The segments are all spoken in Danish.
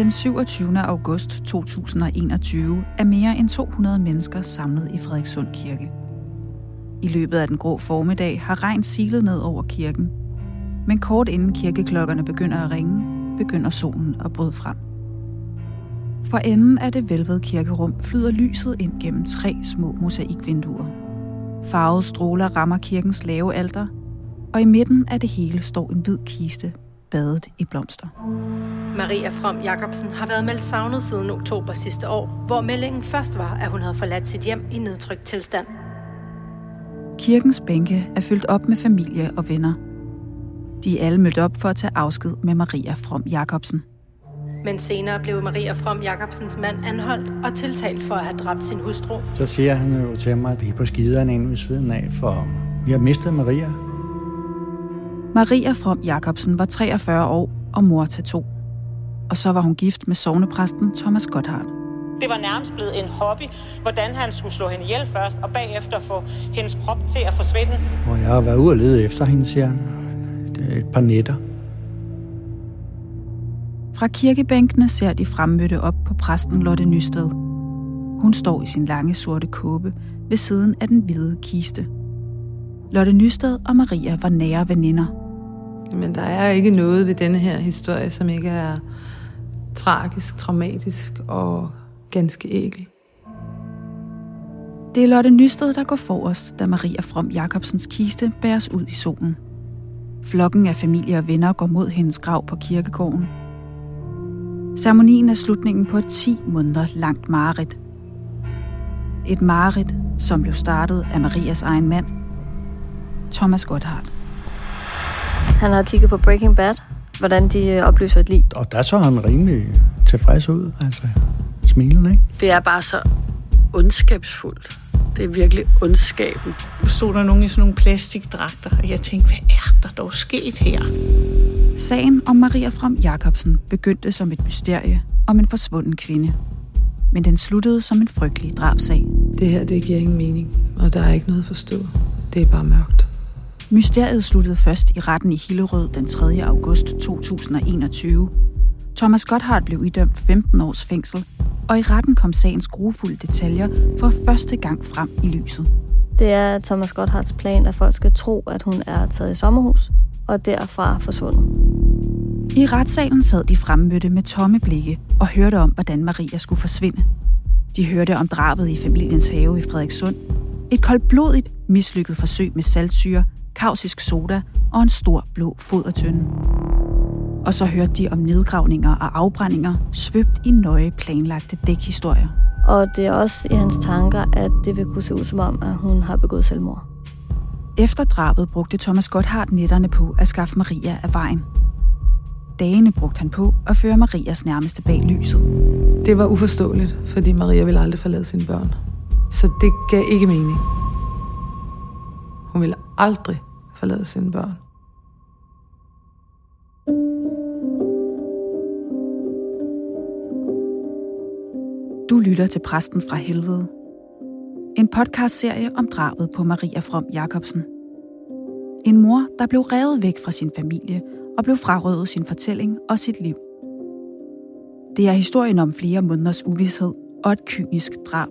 Den 27. august 2021 er mere end 200 mennesker samlet i Frederikssund Kirke. I løbet af den grå formiddag har regn silet ned over kirken, men kort inden kirkeklokkerne begynder at ringe, begynder solen at bryde frem. For enden af det velvede kirkerum flyder lyset ind gennem tre små mosaikvinduer. Farvede stråler rammer kirkens lave alter, og i midten af det hele står en hvid kiste, badet i blomster. Maria From Jacobsen har været meldt savnet siden oktober sidste år, hvor meldingen først var, at hun havde forladt sit hjem i nedtrykt tilstand. Kirkens bænke er fyldt op med familie og venner. De er alle mødt op for at tage afsked med Maria From Jacobsen. Men senere blev Maria From Jacobsens mand anholdt og tiltalt for at have dræbt sin hustru. Så siger han jo til mig, at vi er på skiderne inde ved siden af, for vi har mistet Maria. Maria From Jacobsen var 43 år og mor til to. Og så var hun gift med sovnepræsten Thomas Gotthardt. Det var nærmest blevet en hobby, hvordan han skulle slå hende ihjel først, og bagefter få hendes krop til at forsvinde. Og jeg har været ude og lede efter hende, siger han. Det er et par nætter. Fra kirkebænkene ser de fremmødte op på præsten Lotte Nysted. Hun står i sin lange sorte kåbe ved siden af den hvide kiste. Lotte Nysted og Maria var nære veninder. Men der er ikke noget ved denne her historie, som ikke er tragisk, traumatisk og ganske ægel. Det er Lotte Nysted, der går forrest, da Maria From Jacobsens kiste bæres ud i solen. Flokken af familie og venner går mod hendes grav på kirkegården. Ceremonien er slutningen på et 10 måneder langt mareridt. Et mareridt, som blev startet af Marias egen mand, Thomas Gotthardt. Han har kigget på Breaking Bad, hvordan de øh, opløser et lig. Og der så han rimelig tilfreds ud, altså smilende, ikke? Det er bare så ondskabsfuldt. Det er virkelig ondskaben. stod der nogen i sådan nogle plastikdragter, og jeg tænkte, hvad er der dog sket her? Sagen om Maria From Jacobsen begyndte som et mysterie om en forsvunden kvinde. Men den sluttede som en frygtelig drabsag. Det her, det giver ingen mening, og der er ikke noget at forstå. Det er bare mørkt. Mysteriet sluttede først i retten i Hillerød den 3. august 2021. Thomas Gotthardt blev idømt 15 års fængsel, og i retten kom sagens grufulde detaljer for første gang frem i lyset. Det er Thomas Gotthardts plan, at folk skal tro, at hun er taget i sommerhus, og derfra forsvundet. I retssalen sad de fremmødte med tomme blikke og hørte om, hvordan Maria skulle forsvinde. De hørte om drabet i familiens have i Frederikssund. Et koldblodigt, mislykket forsøg med saltsyre, kausisk soda og en stor blå fodertønde. Og så hørte de om nedgravninger og afbrændinger, svøbt i nøje planlagte dækhistorier. Og det er også i hans tanker, at det vil kunne se ud som om, at hun har begået selvmord. Efter drabet brugte Thomas Gotthardt netterne på at skaffe Maria af vejen. Dagene brugte han på at føre Marias nærmeste bag lyset. Det var uforståeligt, fordi Maria ville aldrig forlade sine børn. Så det gav ikke mening. Hun ville aldrig forlade sine børn. Du lytter til Præsten fra Helvede. En podcastserie om drabet på Maria From Jacobsen. En mor, der blev revet væk fra sin familie og blev frarøvet sin fortælling og sit liv. Det er historien om flere måneders uvidshed og et kynisk drab.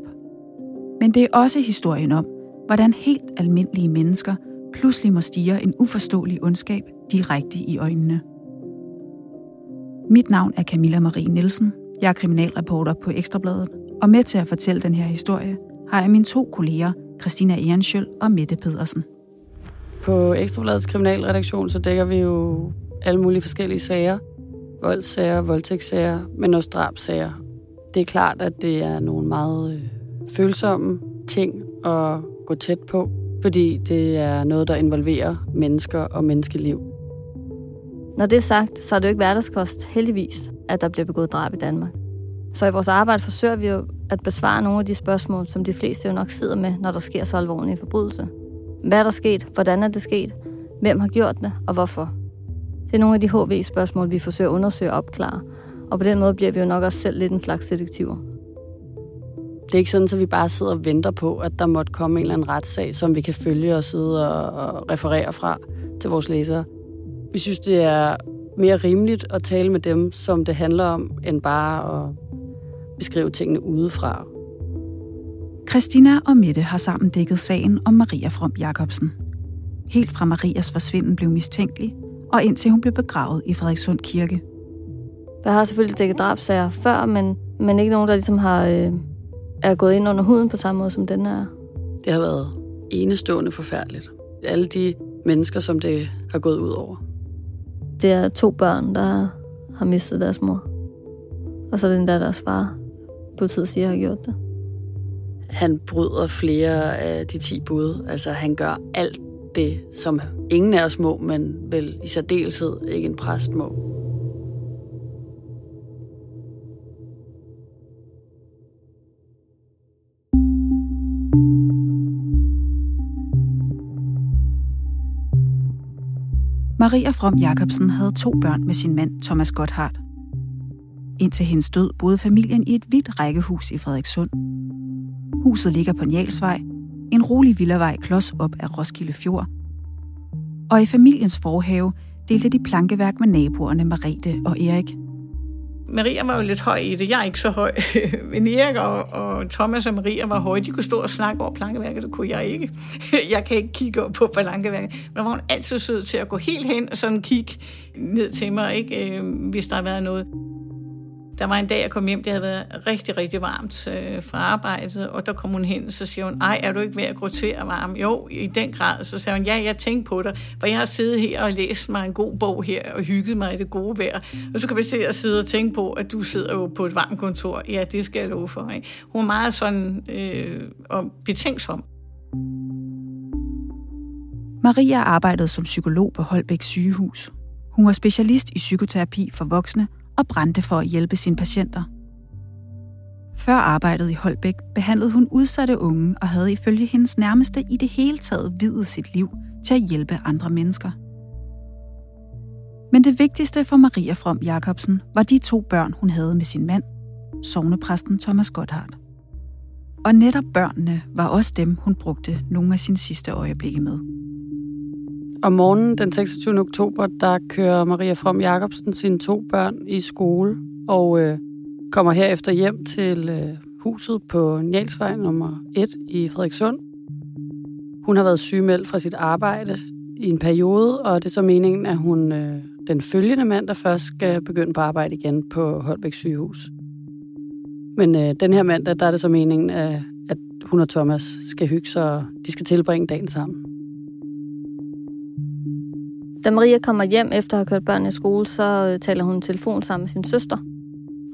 Men det er også historien om, hvordan helt almindelige mennesker pludselig må stige en uforståelig ondskab direkte i øjnene. Mit navn er Camilla Marie Nielsen. Jeg er kriminalreporter på Ekstrabladet, og med til at fortælle den her historie har jeg mine to kolleger, Christina Ehrenschøl og Mette Pedersen. På Ekstrabladets kriminalredaktion, så dækker vi jo alle mulige forskellige sager. Voldssager, voldtægtssager, men også drabsager. Det er klart, at det er nogle meget øh, følsomme ting at gå tæt på, fordi det er noget, der involverer mennesker og menneskeliv. Når det er sagt, så er det jo ikke hverdagskost, heldigvis, at der bliver begået drab i Danmark. Så i vores arbejde forsøger vi jo at besvare nogle af de spørgsmål, som de fleste jo nok sidder med, når der sker så alvorlige forbrydelser. Hvad er der sket? Hvordan er det sket? Hvem har gjort det? Og hvorfor? Det er nogle af de HV-spørgsmål, vi forsøger at undersøge og opklare. Og på den måde bliver vi jo nok også selv lidt en slags detektiver. Det er ikke sådan, at vi bare sidder og venter på, at der måtte komme en eller anden retssag, som vi kan følge og sidde og, referere fra til vores læsere. Vi synes, det er mere rimeligt at tale med dem, som det handler om, end bare at beskrive tingene udefra. Christina og Mette har sammen dækket sagen om Maria From Jacobsen. Helt fra Marias forsvinden blev mistænkelig, og indtil hun blev begravet i Frederikssund Kirke. Jeg har selvfølgelig dækket drabsager før, men, men ikke nogen, der ligesom har, øh, er gået ind under huden på samme måde, som den er. Det har været enestående forfærdeligt. Alle de mennesker, som det har gået ud over. Det er to børn, der har mistet deres mor. Og så er det endda deres far, politiet siger, har gjort det. Han bryder flere af de 10 bud. Altså, han gør alt det, som ingen af os må, men vel i særdeleshed ikke en præst må. Maria From Jacobsen havde to børn med sin mand Thomas Gotthardt. Indtil hendes død boede familien i et hvidt rækkehus i Frederikssund. Huset ligger på Njalsvej, en rolig villavej klods op af Roskilde Fjord. Og i familiens forhave delte de plankeværk med naboerne Marete og Erik. Maria var jo lidt høj i det. Jeg er ikke så høj. Men Erik og, og Thomas og Maria var høje. De kunne stå og snakke over plankeværket. Det kunne jeg ikke. Jeg kan ikke kigge op på plankeværket. Men var hun altid sød til at gå helt hen og sådan kigge ned til mig, ikke? Øh, hvis der har været noget. Der var en dag, jeg kom hjem, det havde været rigtig, rigtig varmt øh, fra arbejdet, og der kom hun hen, og så siger hun, ej, er du ikke ved at gå til at varme? Jo, i den grad. Så sagde hun, ja, jeg tænkte på dig, for jeg har siddet her og læst mig en god bog her, og hygget mig i det gode vejr. Og så kan vi se at sidde og tænke på, at du sidder jo på et varmt kontor. Ja, det skal jeg love for. Ikke? Hun er meget sådan øh, og betænksom. Maria arbejdede som psykolog på Holbæk sygehus. Hun var specialist i psykoterapi for voksne og brændte for at hjælpe sine patienter. Før arbejdet i Holbæk behandlede hun udsatte unge og havde ifølge hendes nærmeste i det hele taget videt sit liv til at hjælpe andre mennesker. Men det vigtigste for Maria From Jacobsen var de to børn, hun havde med sin mand, sovnepræsten Thomas Gotthardt. Og netop børnene var også dem, hun brugte nogle af sine sidste øjeblikke med. Om morgenen den 26. oktober, der kører Maria From Jacobsen sine to børn i skole og øh, kommer herefter hjem til øh, huset på Njalsvej nummer 1 i Frederikssund. Hun har været sygemeldt fra sit arbejde i en periode, og det er så meningen, at hun øh, den følgende mandag først skal begynde på arbejde igen på Holbæk sygehus. Men øh, den her mandag, der er det så meningen, at, at hun og Thomas skal hygge sig, og de skal tilbringe dagen sammen. Da Maria kommer hjem efter at have kørt børnene i skole, så øh, taler hun i telefon sammen med sin søster.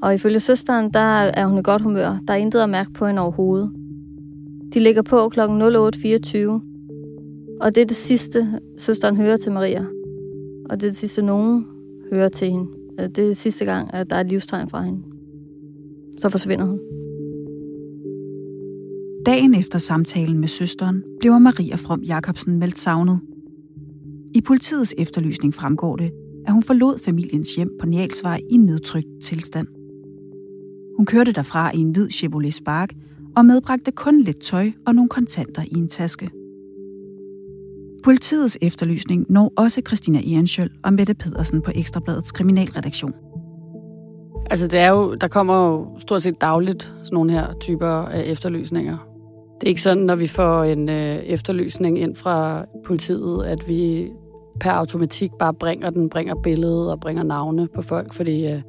Og ifølge søsteren, der er hun i godt humør. Der er intet at mærke på hende overhovedet. De ligger på kl. 08.24. Og det er det sidste, søsteren hører til Maria. Og det er det sidste, nogen hører til hende. Øh, det er det sidste gang, at der er et livstegn fra hende. Så forsvinder hun. Dagen efter samtalen med søsteren bliver Maria From Jacobsen meldt savnet i politiets efterlysning fremgår det, at hun forlod familiens hjem på Njalsvej i nedtrykt tilstand. Hun kørte derfra i en hvid Chevrolet Spark og medbragte kun lidt tøj og nogle kontanter i en taske. Politiets efterlysning når også Christina Ehrenschøl og Mette Pedersen på Ekstrabladets kriminalredaktion. Altså, det er jo, der kommer jo stort set dagligt sådan nogle her typer af efterlysninger. Det er ikke sådan, når vi får en øh, efterlysning ind fra politiet, at vi per automatik bare bringer den, bringer billedet og bringer navne på folk, fordi øh,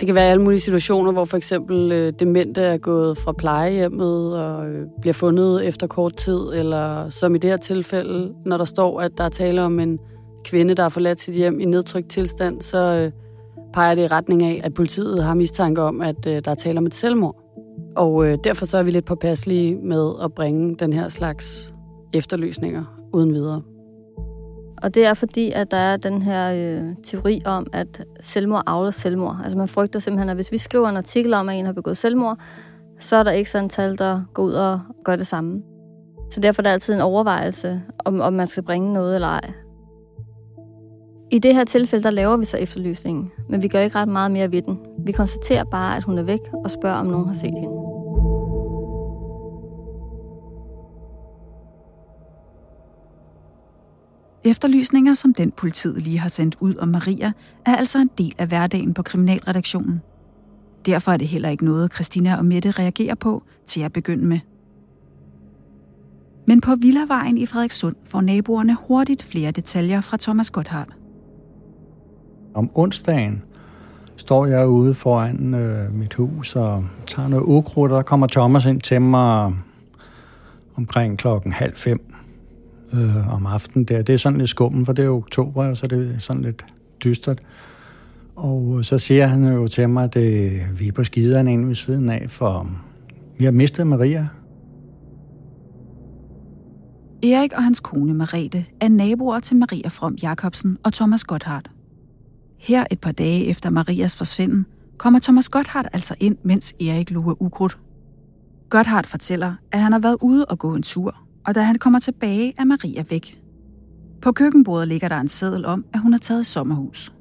det kan være alle mulige situationer, hvor for eksempel øh, demente er gået fra plejehjemmet og øh, bliver fundet efter kort tid, eller som i det her tilfælde, når der står, at der er tale om en kvinde, der har forladt sit hjem i nedtrykt tilstand, så øh, peger det i retning af, at politiet har mistanke om, at øh, der er tale om et selvmord. Og øh, derfor så er vi lidt påpasselige med at bringe den her slags efterlysninger uden videre. Og det er fordi, at der er den her øh, teori om, at selvmord afler selvmord. Altså man frygter simpelthen, at hvis vi skriver en artikel om, at en har begået selvmord, så er der ikke sådan tal, der går ud og gør det samme. Så derfor er der altid en overvejelse, om, om man skal bringe noget eller ej. I det her tilfælde, der laver vi så efterlysningen, men vi gør ikke ret meget mere ved den. Vi konstaterer bare, at hun er væk og spørger, om nogen har set hende. Efterlysninger, som den politiet lige har sendt ud om Maria, er altså en del af hverdagen på kriminalredaktionen. Derfor er det heller ikke noget, Christina og Mette reagerer på til at begynde med. Men på Villavejen i Frederikssund får naboerne hurtigt flere detaljer fra Thomas Gotthard. Om onsdagen står jeg ude foran øh, mit hus og tager noget ukrudt, og der kommer Thomas ind til mig omkring klokken halv fem øh, om aftenen der. Det er sådan lidt skummen, for det er oktober, så det er sådan lidt dystert. Og øh, så siger han jo til mig, at det, vi er på skiderne inde ved siden af, for øh, vi har mistet Maria. Erik og hans kone Marete er naboer til Maria From Jacobsen og Thomas Gotthardt. Her et par dage efter Marias forsvinden, kommer Thomas Gotthardt altså ind, mens Erik lurer ukrudt. Gotthardt fortæller, at han har været ude og gå en tur, og da han kommer tilbage, er Maria væk. På køkkenbordet ligger der en seddel om, at hun har taget sommerhus.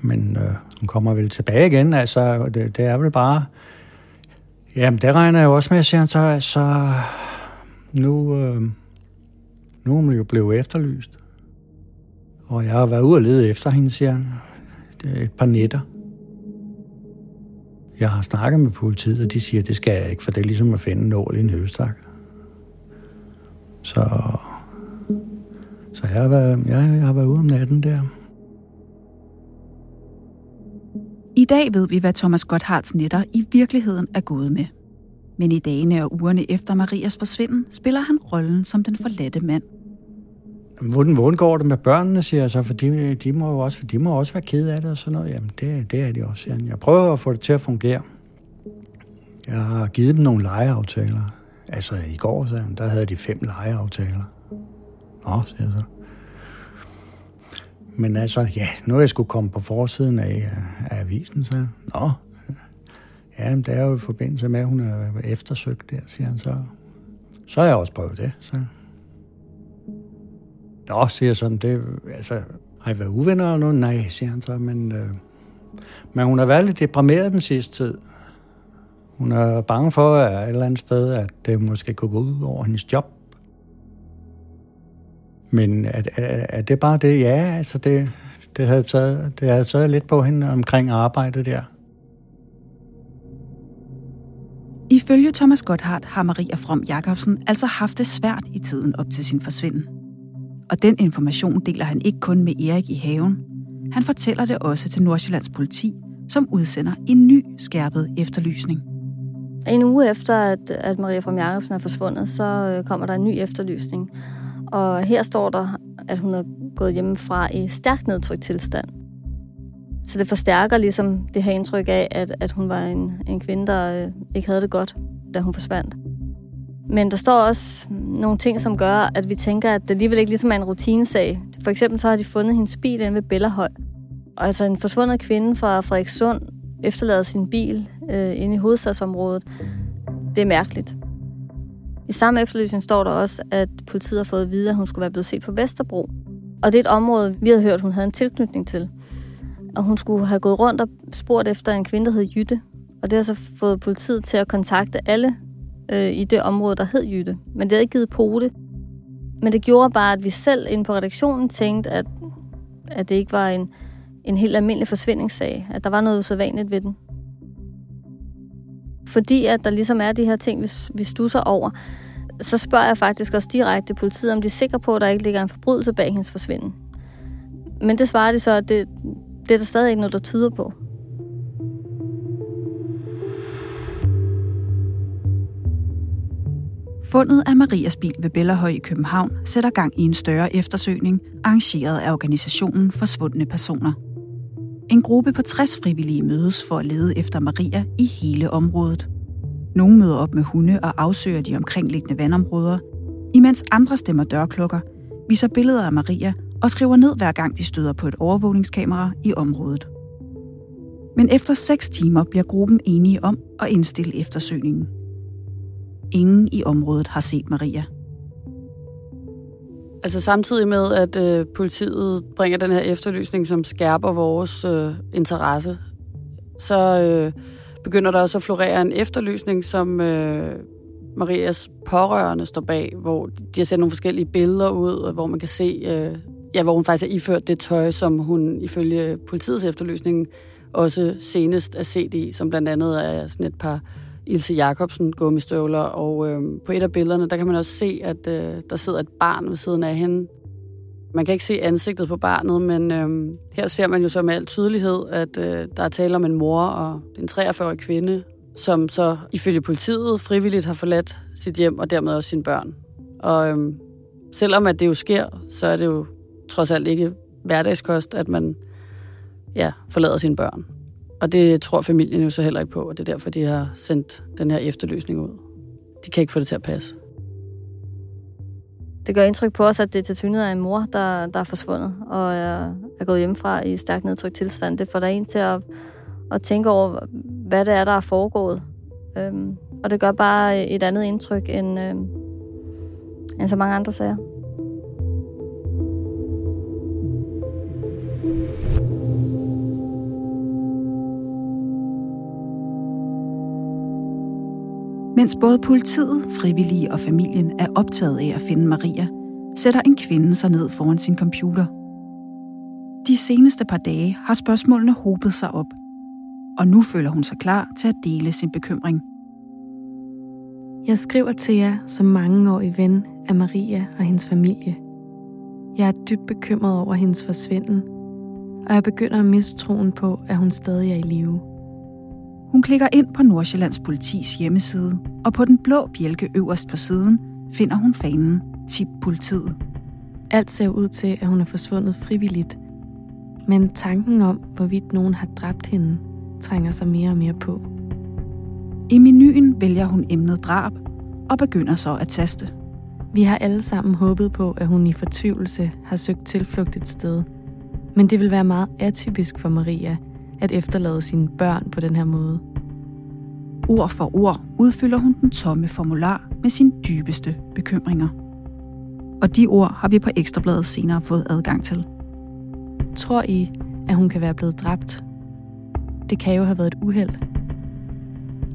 Men øh, hun kommer vel tilbage igen, altså det, det er vel bare... Jamen, det regner jeg jo også med, siger han så, altså... Nu, øh, nu er hun jo blevet efterlyst. Og jeg har været ude og lede efter hende, siger han. Det er et par nætter. Jeg har snakket med politiet, og de siger, at det skal jeg ikke, for det er ligesom at finde en nål i en høstak. Så, så jeg, har været, jeg, jeg har været ude om natten der. I dag ved vi, hvad Thomas Gotthards netter i virkeligheden er gået med. Men i dagene og ugerne efter Marias forsvinden, spiller han rollen som den forladte mand. Hvordan, hvordan går det med børnene, siger jeg så, for de, de, må jo også, for de må også være kede af det og sådan noget. Jamen, det, det er de også, siger Jeg prøver at få det til at fungere. Jeg har givet dem nogle legeaftaler. Altså i går, så, der havde de fem lejeaftaler. Nå, siger jeg så. Men altså, ja, nu er jeg skulle komme på forsiden af, af avisen, så Nå, ja, men det er jo i forbindelse med, at hun er eftersøgt der, siger han så. Så har jeg også prøvet det, så. Nå, siger jeg sådan, det, altså, har I været uvenner eller noget? Nej, siger han så, men, øh, men hun har været lidt deprimeret den sidste tid. Hun er bange for at et eller andet sted, at det måske kunne gå ud over hendes job. Men er, er, er det bare det? Ja, altså det, det, havde taget, det havde taget lidt på hende omkring arbejdet der. Ifølge Thomas Gotthard har Maria From Jacobsen altså haft det svært i tiden op til sin forsvinden. Og den information deler han ikke kun med Erik i haven. Han fortæller det også til Nordsjællands politi, som udsender en ny skærpet efterlysning. En uge efter, at, at Maria From Jacobsen er forsvundet, så øh, kommer der en ny efterlysning. Og her står der, at hun er gået hjemmefra i stærkt nedtrykt tilstand. Så det forstærker ligesom det her indtryk af, at, at hun var en, en kvinde, der øh, ikke havde det godt, da hun forsvandt. Men der står også nogle ting, som gør, at vi tænker, at det alligevel ikke ligesom er en rutinesag. For eksempel så har de fundet hendes bil inde ved Bellerhøj. Og altså en forsvundet kvinde fra Frederikssund efterlader sin bil øh, inde i hovedstadsområdet. Det er mærkeligt. I samme efterlysning står der også, at politiet har fået at vide, at hun skulle være blevet set på Vesterbro. Og det er et område, vi havde hørt, hun havde en tilknytning til. Og hun skulle have gået rundt og spurgt efter en kvinde, der hed Jytte. Og det har så fået politiet til at kontakte alle øh, i det område, der hed Jytte. Men det havde ikke givet pote. Men det gjorde bare, at vi selv inde på redaktionen tænkte, at, at det ikke var en, en helt almindelig forsvindingssag. At der var noget usædvanligt ved den. Fordi at der ligesom er de her ting, vi, vi stusser over, så spørger jeg faktisk også direkte politiet, om de er sikre på, at der ikke ligger en forbrydelse bag hendes forsvinden. Men det svarer de så, at det, det er der stadig ikke noget, der tyder på. Fundet af Marias bil ved Bellerhøj i København sætter gang i en større eftersøgning, arrangeret af organisationen Forsvundne Personer. En gruppe på 60 frivillige mødes for at lede efter Maria i hele området. Nogle møder op med hunde og afsøger de omkringliggende vandområder, imens andre stemmer dørklokker, viser billeder af Maria og skriver ned hver gang de støder på et overvågningskamera i området. Men efter 6 timer bliver gruppen enige om at indstille eftersøgningen. Ingen i området har set Maria. Altså samtidig med, at øh, politiet bringer den her efterlysning, som skærper vores øh, interesse, så øh, begynder der også at florere en efterlysning, som øh, Marias pårørende står bag, hvor de har sendt nogle forskellige billeder ud, hvor man kan se, øh, ja, hvor hun faktisk er iført det tøj, som hun ifølge politiets efterlysning også senest er set i, som blandt andet er sådan et par Ilse Jacobsen gummistøvler, og øh, på et af billederne, der kan man også se, at øh, der sidder et barn ved siden af hende. Man kan ikke se ansigtet på barnet, men øh, her ser man jo så med al tydelighed, at øh, der er tale om en mor og en 43-årig kvinde, som så ifølge politiet frivilligt har forladt sit hjem og dermed også sine børn. Og øh, selvom at det jo sker, så er det jo trods alt ikke hverdagskost, at man ja, forlader sine børn. Og det tror familien jo så heller ikke på, og det er derfor, de har sendt den her efterløsning ud. De kan ikke få det til at passe. Det gør indtryk på os, at det til synet er en mor, der, der er forsvundet og er, er gået hjemmefra i stærkt nedtrykt tilstand. Det får der en til at, at tænke over, hvad det er, der er foregået. Øhm, og det gør bare et andet indtryk end, øhm, end så mange andre sager. Mens både politiet, frivillige og familien er optaget af at finde Maria, sætter en kvinde sig ned foran sin computer. De seneste par dage har spørgsmålene hobet sig op, og nu føler hun sig klar til at dele sin bekymring. Jeg skriver til jer som mangeårig ven af Maria og hendes familie. Jeg er dybt bekymret over hendes forsvinden, og jeg begynder at miste troen på, at hun stadig er i live. Hun klikker ind på Nordsjællands politis hjemmeside, og på den blå bjælke øverst på siden finder hun fanen Tip politiet. Alt ser ud til, at hun er forsvundet frivilligt. Men tanken om, hvorvidt nogen har dræbt hende, trænger sig mere og mere på. I menuen vælger hun emnet drab og begynder så at taste. Vi har alle sammen håbet på, at hun i fortvivlelse har søgt tilflugt et sted. Men det vil være meget atypisk for Maria at efterlade sine børn på den her måde. Ord for ord udfylder hun den tomme formular med sine dybeste bekymringer. Og de ord har vi på Ekstrabladet senere fået adgang til. Tror I, at hun kan være blevet dræbt? Det kan jo have været et uheld.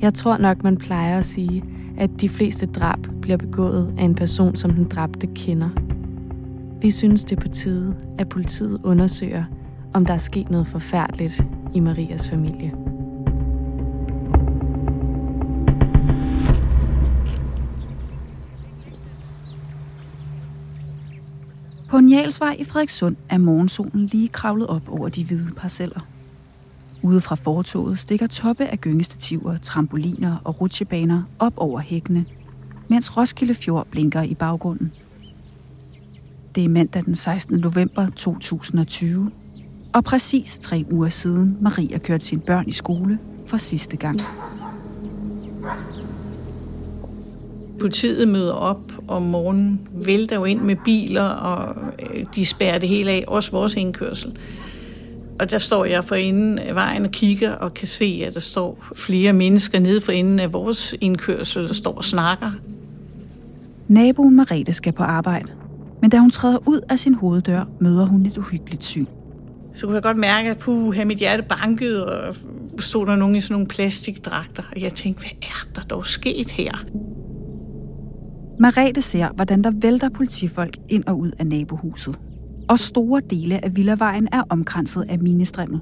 Jeg tror nok, man plejer at sige, at de fleste drab bliver begået af en person, som den dræbte kender. Vi synes, det er på tide, at politiet undersøger, om der er sket noget forfærdeligt i Marias familie. På Njalsvej i Frederikssund er morgensolen lige kravlet op over de hvide parceller. Ude fra fortoget stikker toppe af gyngestativer, trampoliner og rutsjebaner op over hækkene, mens Roskilde Fjord blinker i baggrunden. Det er mandag den 16. november 2020, og præcis tre uger siden Maria kørte sine børn i skole for sidste gang. Politiet møder op om morgenen, vælter jo ind med biler, og øh, de spærrer det hele af, også vores indkørsel. Og der står jeg for enden af vejen og kigger og kan se, at der står flere mennesker nede for enden af vores indkørsel, der står og snakker. Naboen Marete skal på arbejde, men da hun træder ud af sin hoveddør, møder hun et uhyggeligt syn. Så kunne jeg godt mærke, at puh, mit hjerte bankede, og stod der nogen i sådan nogle plastikdragter. Og jeg tænkte, hvad er der dog sket her? Marete ser, hvordan der vælter politifolk ind og ud af nabohuset. Og store dele af Villavejen er omkranset af minestrimmel.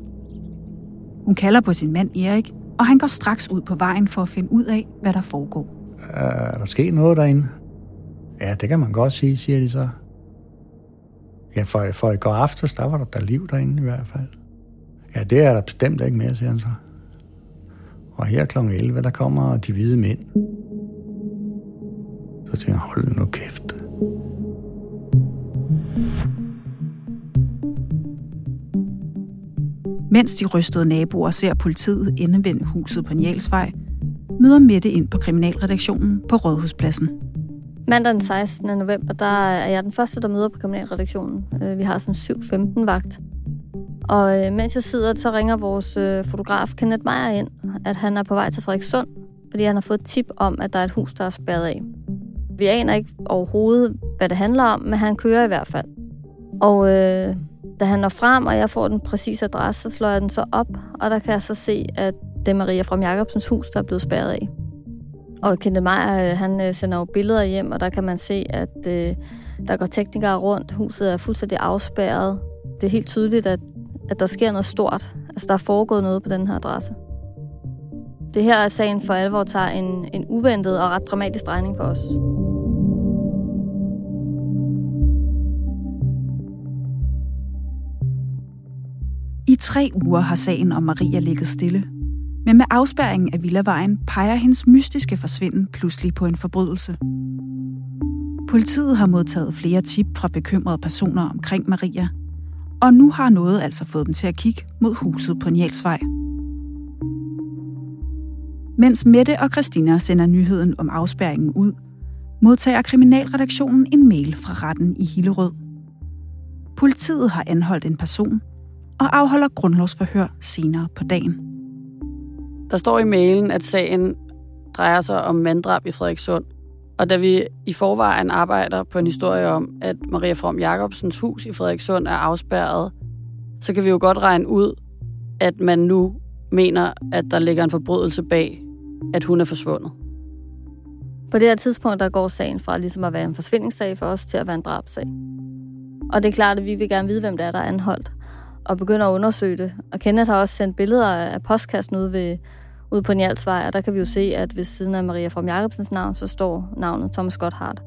Hun kalder på sin mand Erik, og han går straks ud på vejen for at finde ud af, hvad der foregår. Er der sket noget derinde? Ja, det kan man godt sige, siger de så. Ja, for, for i går aftes, der var der, der liv derinde i hvert fald. Ja, det er der bestemt ikke mere, siger han så. Og her kl. 11, der kommer de hvide mænd. Så tænker jeg, hold nu kæft. Mens de rystede naboer ser politiet indevende huset på Njalsvej, møder Mette ind på kriminalredaktionen på Rådhuspladsen. Mandag den 16. november, der er jeg den første, der møder på kriminalredaktionen. Øh, vi har sådan 7-15 vagt. Og øh, mens jeg sidder, så ringer vores øh, fotograf Kenneth Meyer ind, at han er på vej til Frederikssund, fordi han har fået et tip om, at der er et hus, der er spærret af. Vi aner ikke overhovedet, hvad det handler om, men han kører i hvert fald. Og øh, da han når frem, og jeg får den præcise adresse, så slår jeg den så op, og der kan jeg så se, at det er Maria fra Jacobsens hus, der er blevet spærret af. Og Kente Meyer, øh, han øh, sender jo billeder hjem, og der kan man se, at øh, der går teknikere rundt. Huset er fuldstændig afspærret. Det er helt tydeligt, at, at der sker noget stort. Altså, der er foregået noget på den her adresse. Det her er sagen for alvor tager en, en uventet og ret dramatisk drejning for os. I tre uger har sagen om Maria ligget stille. Men med afspærringen af Villavejen peger hendes mystiske forsvinden pludselig på en forbrydelse. Politiet har modtaget flere tip fra bekymrede personer omkring Maria, og nu har noget altså fået dem til at kigge mod huset på Njalsvej. Mens Mette og Christina sender nyheden om afspærringen ud, modtager Kriminalredaktionen en mail fra retten i Hillerød. Politiet har anholdt en person og afholder grundlovsforhør senere på dagen. Der står i mailen, at sagen drejer sig om manddrab i Frederikssund. Og da vi i forvejen arbejder på en historie om, at Maria From Jacobsens hus i Frederikssund er afspærret, så kan vi jo godt regne ud, at man nu mener, at der ligger en forbrydelse bag, at hun er forsvundet. På det her tidspunkt, der går sagen fra ligesom at være en forsvindingssag for os til at være en drabsag. Og det er klart, at vi vil gerne vide, hvem det er, der er anholdt, og begynder at undersøge det. Og Kenneth har også sendt billeder af postkassen ude, ved, ude på Njalsvej, og der kan vi jo se, at ved siden af Maria From Jacobsens navn, så står navnet Thomas Gotthardt.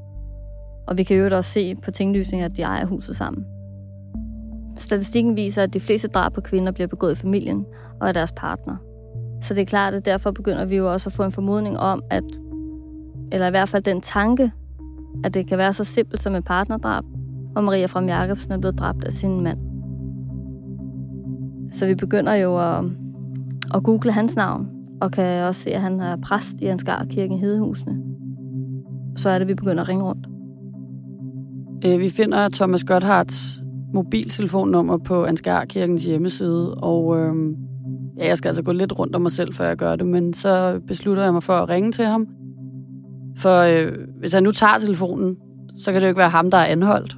Og vi kan jo også se på tinglysninger, at de ejer huset sammen. Statistikken viser, at de fleste drab på kvinder bliver begået i familien og af deres partner. Så det er klart, at derfor begynder vi jo også at få en formodning om, at, eller i hvert fald den tanke, at det kan være så simpelt som et partnerdrab, og Maria From Jacobsen er blevet dræbt af sin mand. Så vi begynder jo at, at google hans navn, og kan også se, at han er præst i Ansgar Kirken i Hedehusene. Så er det, vi begynder at ringe rundt. Øh, vi finder Thomas Gotthards mobiltelefonnummer på Ansgar Kirkens hjemmeside, og øh, ja, jeg skal altså gå lidt rundt om mig selv, før jeg gør det, men så beslutter jeg mig for at ringe til ham. For øh, hvis han nu tager telefonen, så kan det jo ikke være ham, der er anholdt.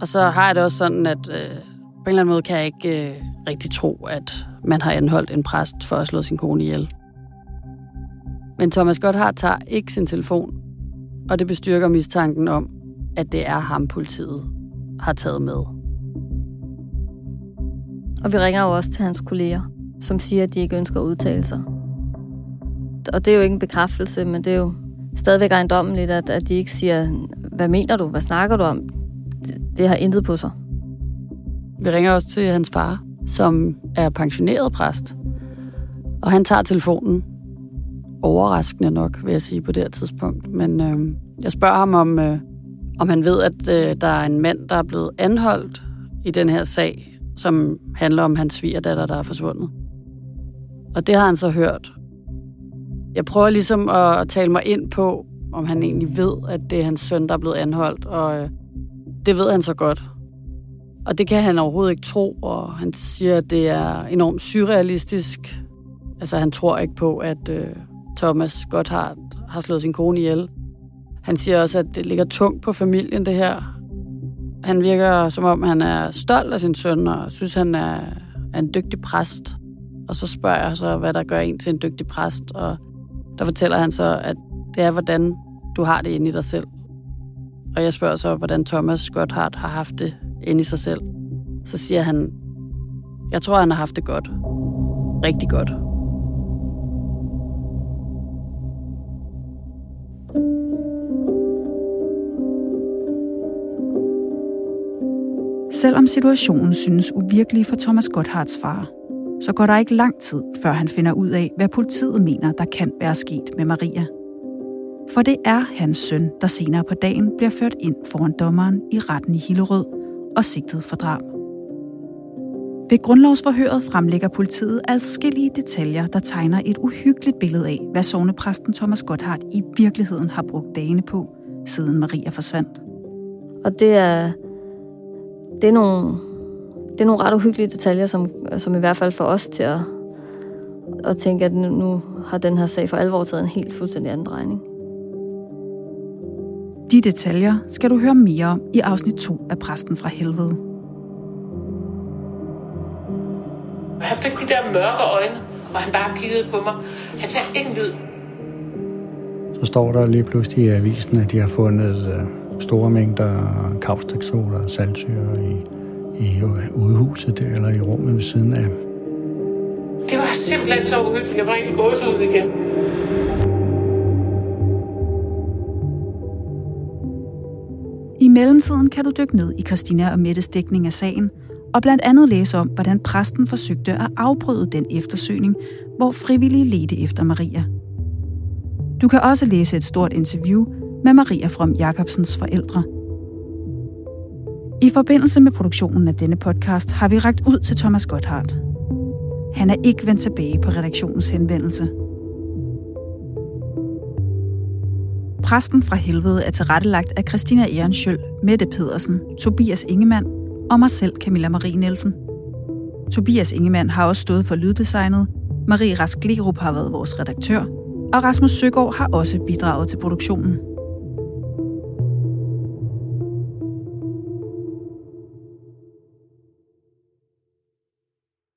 Og så har jeg det også sådan, at øh, på en eller anden måde kan jeg ikke øh, rigtig tro, at man har anholdt en præst for at slå sin kone ihjel. Men Thomas Gotthard tager ikke sin telefon, og det bestyrker mistanken om, at det er ham, politiet har taget med. Og vi ringer jo også til hans kolleger, som siger, at de ikke ønsker at udtale sig. Og det er jo ikke en bekræftelse, men det er jo stadigvæk ejendommeligt, at, at de ikke siger, hvad mener du, hvad snakker du om? Det, det har intet på sig. Vi ringer også til hans far, som er pensioneret præst. Og han tager telefonen. Overraskende nok, vil jeg sige på det her tidspunkt. Men øh, jeg spørger ham, om, øh, om han ved, at øh, der er en mand, der er blevet anholdt i den her sag, som handler om hans svigerdatter, der er forsvundet. Og det har han så hørt. Jeg prøver ligesom at tale mig ind på, om han egentlig ved, at det er hans søn, der er blevet anholdt, og øh, det ved han så godt. Og det kan han overhovedet ikke tro, og han siger, at det er enormt surrealistisk. Altså, han tror ikke på, at øh, Thomas Gotthard har slået sin kone ihjel. Han siger også, at det ligger tungt på familien, det her. Han virker, som om han er stolt af sin søn, og synes, han er, er en dygtig præst. Og så spørger jeg så, hvad der gør en til en dygtig præst, og der fortæller han så, at det er, hvordan du har det inde i dig selv. Og jeg spørger så, hvordan Thomas Gotthard har haft det inde i sig selv. Så siger han, jeg tror, han har haft det godt. Rigtig godt. Selvom situationen synes uvirkelig for Thomas Gotthards far, så går der ikke lang tid, før han finder ud af, hvad politiet mener, der kan være sket med Maria. For det er hans søn, der senere på dagen bliver ført ind foran dommeren i retten i Hillerød og sigtet for drab. Ved grundlovsforhøret fremlægger politiet adskillige detaljer, der tegner et uhyggeligt billede af, hvad sovnepræsten Thomas Gotthard i virkeligheden har brugt dagene på, siden Maria forsvandt. Og det er, det er nogle, det er nogle ret uhyggelige detaljer, som, som i hvert fald får os til at, at tænke, at nu, nu har den her sag for alvor taget en helt fuldstændig anden drejning. De detaljer skal du høre mere om i afsnit 2 af Præsten fra Helvede. Han fik de der mørke øjne, og han bare kiggede på mig. Han sagde ingen lyd. så står der lige pludselig i avisen, at de har fundet øh, store mængder kaustiksoda og saltsyre i, i udehuset der, eller i rummet ved siden af. Det var simpelthen så uhyggeligt. Jeg var helt gås ud igen. I mellemtiden kan du dykke ned i Christina og Mettes dækning af sagen, og blandt andet læse om, hvordan præsten forsøgte at afbryde den eftersøgning, hvor frivillige ledte efter Maria. Du kan også læse et stort interview med Maria From Jacobsens forældre. I forbindelse med produktionen af denne podcast har vi ragt ud til Thomas Gotthardt. Han er ikke vendt tilbage på redaktionens henvendelse. Præsten fra helvede er tilrettelagt af Christina Ehrenschøl, Mette Pedersen, Tobias Ingemann og mig selv, Camilla Marie Nielsen. Tobias Ingemann har også stået for lyddesignet, Marie Rask Lerup har været vores redaktør, og Rasmus Søgaard har også bidraget til produktionen.